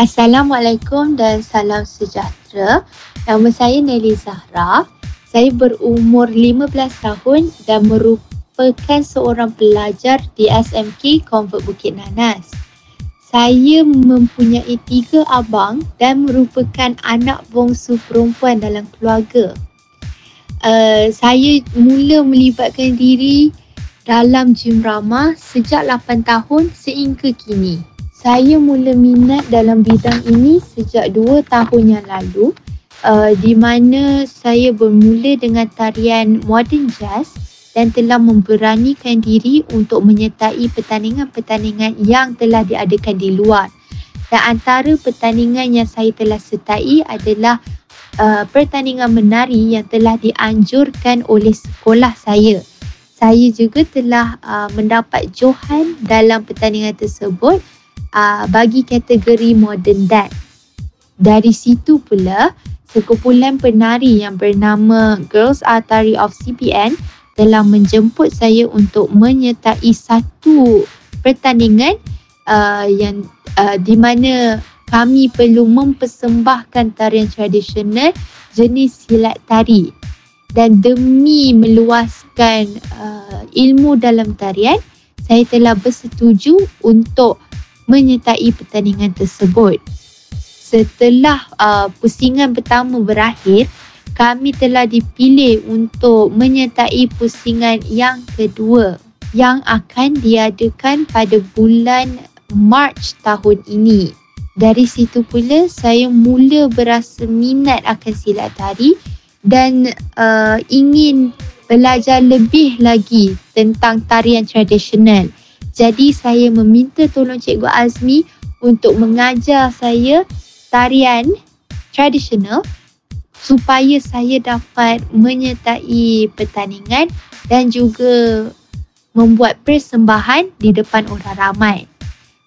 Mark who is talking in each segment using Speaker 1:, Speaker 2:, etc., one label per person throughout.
Speaker 1: Assalamualaikum dan salam sejahtera. Nama saya Nelly Zahra. Saya berumur 15 tahun dan merupakan seorang pelajar di SMK Convert Bukit Nanas. Saya mempunyai tiga abang dan merupakan anak bongsu perempuan dalam keluarga. Uh, saya mula melibatkan diri dalam gym ramah sejak 8 tahun sehingga kini. Saya mula minat dalam bidang ini sejak dua tahun yang lalu uh, di mana saya bermula dengan tarian modern jazz dan telah memberanikan diri untuk menyertai pertandingan-pertandingan yang telah diadakan di luar. Dan antara pertandingan yang saya telah sertai adalah uh, pertandingan menari yang telah dianjurkan oleh sekolah saya. Saya juga telah uh, mendapat johan dalam pertandingan tersebut uh, bagi kategori modern dance. Dari situ pula, sekumpulan penari yang bernama Girls Art Tari of CPN telah menjemput saya untuk menyertai satu pertandingan uh, yang uh, di mana kami perlu mempersembahkan tarian tradisional jenis silat tari dan demi meluaskan uh, ilmu dalam tarian saya telah bersetuju untuk menyertai pertandingan tersebut. Setelah uh, pusingan pertama berakhir, kami telah dipilih untuk menyertai pusingan yang kedua yang akan diadakan pada bulan Mac tahun ini. Dari situ pula saya mula berasa minat akan silat tari dan uh, ingin belajar lebih lagi tentang tarian tradisional. Jadi saya meminta tolong Cikgu Azmi untuk mengajar saya tarian tradisional supaya saya dapat menyertai pertandingan dan juga membuat persembahan di depan orang ramai.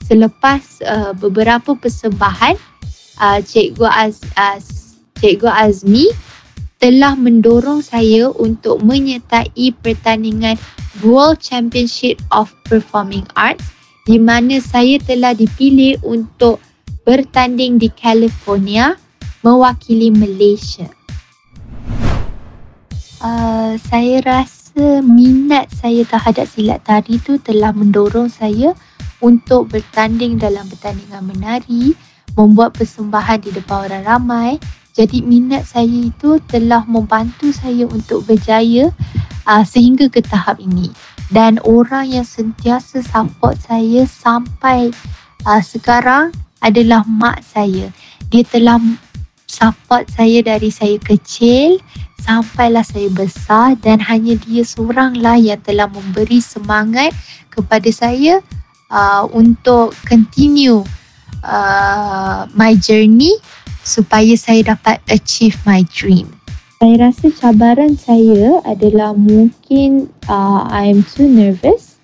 Speaker 1: Selepas uh, beberapa persembahan, uh, Cikgu Az, uh, Cikgu Azmi telah mendorong saya untuk menyertai pertandingan World Championship of Performing Arts di mana saya telah dipilih untuk bertanding di California mewakili Malaysia. Uh, saya rasa minat saya terhadap silat tari itu telah mendorong saya untuk bertanding dalam pertandingan menari, membuat persembahan di depan orang ramai jadi minat saya itu telah membantu saya untuk berjaya uh, sehingga ke tahap ini. Dan orang yang sentiasa support saya sampai uh, sekarang adalah mak saya. Dia telah support saya dari saya kecil sampailah saya besar dan hanya dia seoranglah yang telah memberi semangat kepada saya uh, untuk continue uh, my journey supaya saya dapat achieve my dream. Saya rasa cabaran saya adalah mungkin uh, I am too nervous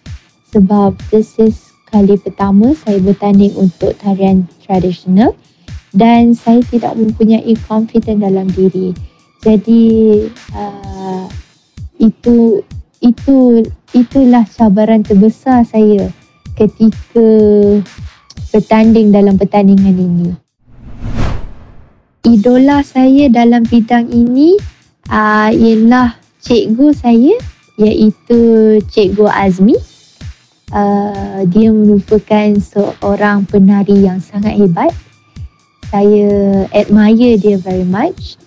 Speaker 1: sebab this is kali pertama saya bertanding untuk tarian tradisional dan saya tidak mempunyai confidence dalam diri. Jadi uh, itu itu itulah cabaran terbesar saya ketika bertanding dalam pertandingan ini idola saya dalam bidang ini uh, ialah cikgu saya iaitu cikgu Azmi. Uh, dia merupakan seorang penari yang sangat hebat. Saya admire dia very much.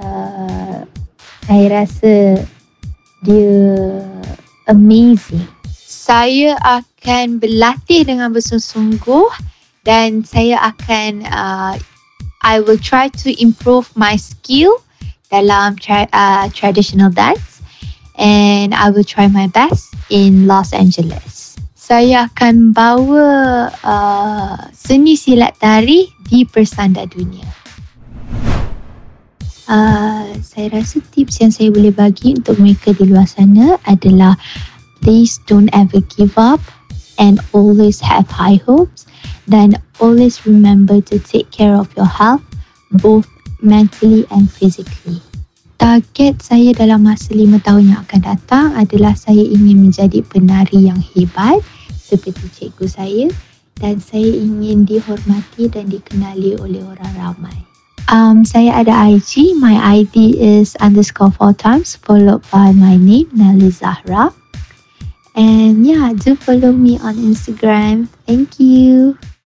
Speaker 1: Uh, saya rasa dia amazing. Saya akan berlatih dengan bersungguh-sungguh dan saya akan uh, I will try to improve my skill dalam tra- uh, traditional dance and I will try my best in Los Angeles. Saya akan bawa uh, seni silat tari di persanda dunia. Uh, saya rasa tips yang saya boleh bagi untuk mereka di luar sana adalah please don't ever give up and always have high hopes dan always remember to take care of your health both mentally and physically. Target saya dalam masa lima tahun yang akan datang adalah saya ingin menjadi penari yang hebat seperti cikgu saya dan saya ingin dihormati dan dikenali oleh orang ramai. Um, saya ada IG, my ID is underscore four times followed by my name Nelly Zahra. And yeah, do follow me on Instagram. Thank you.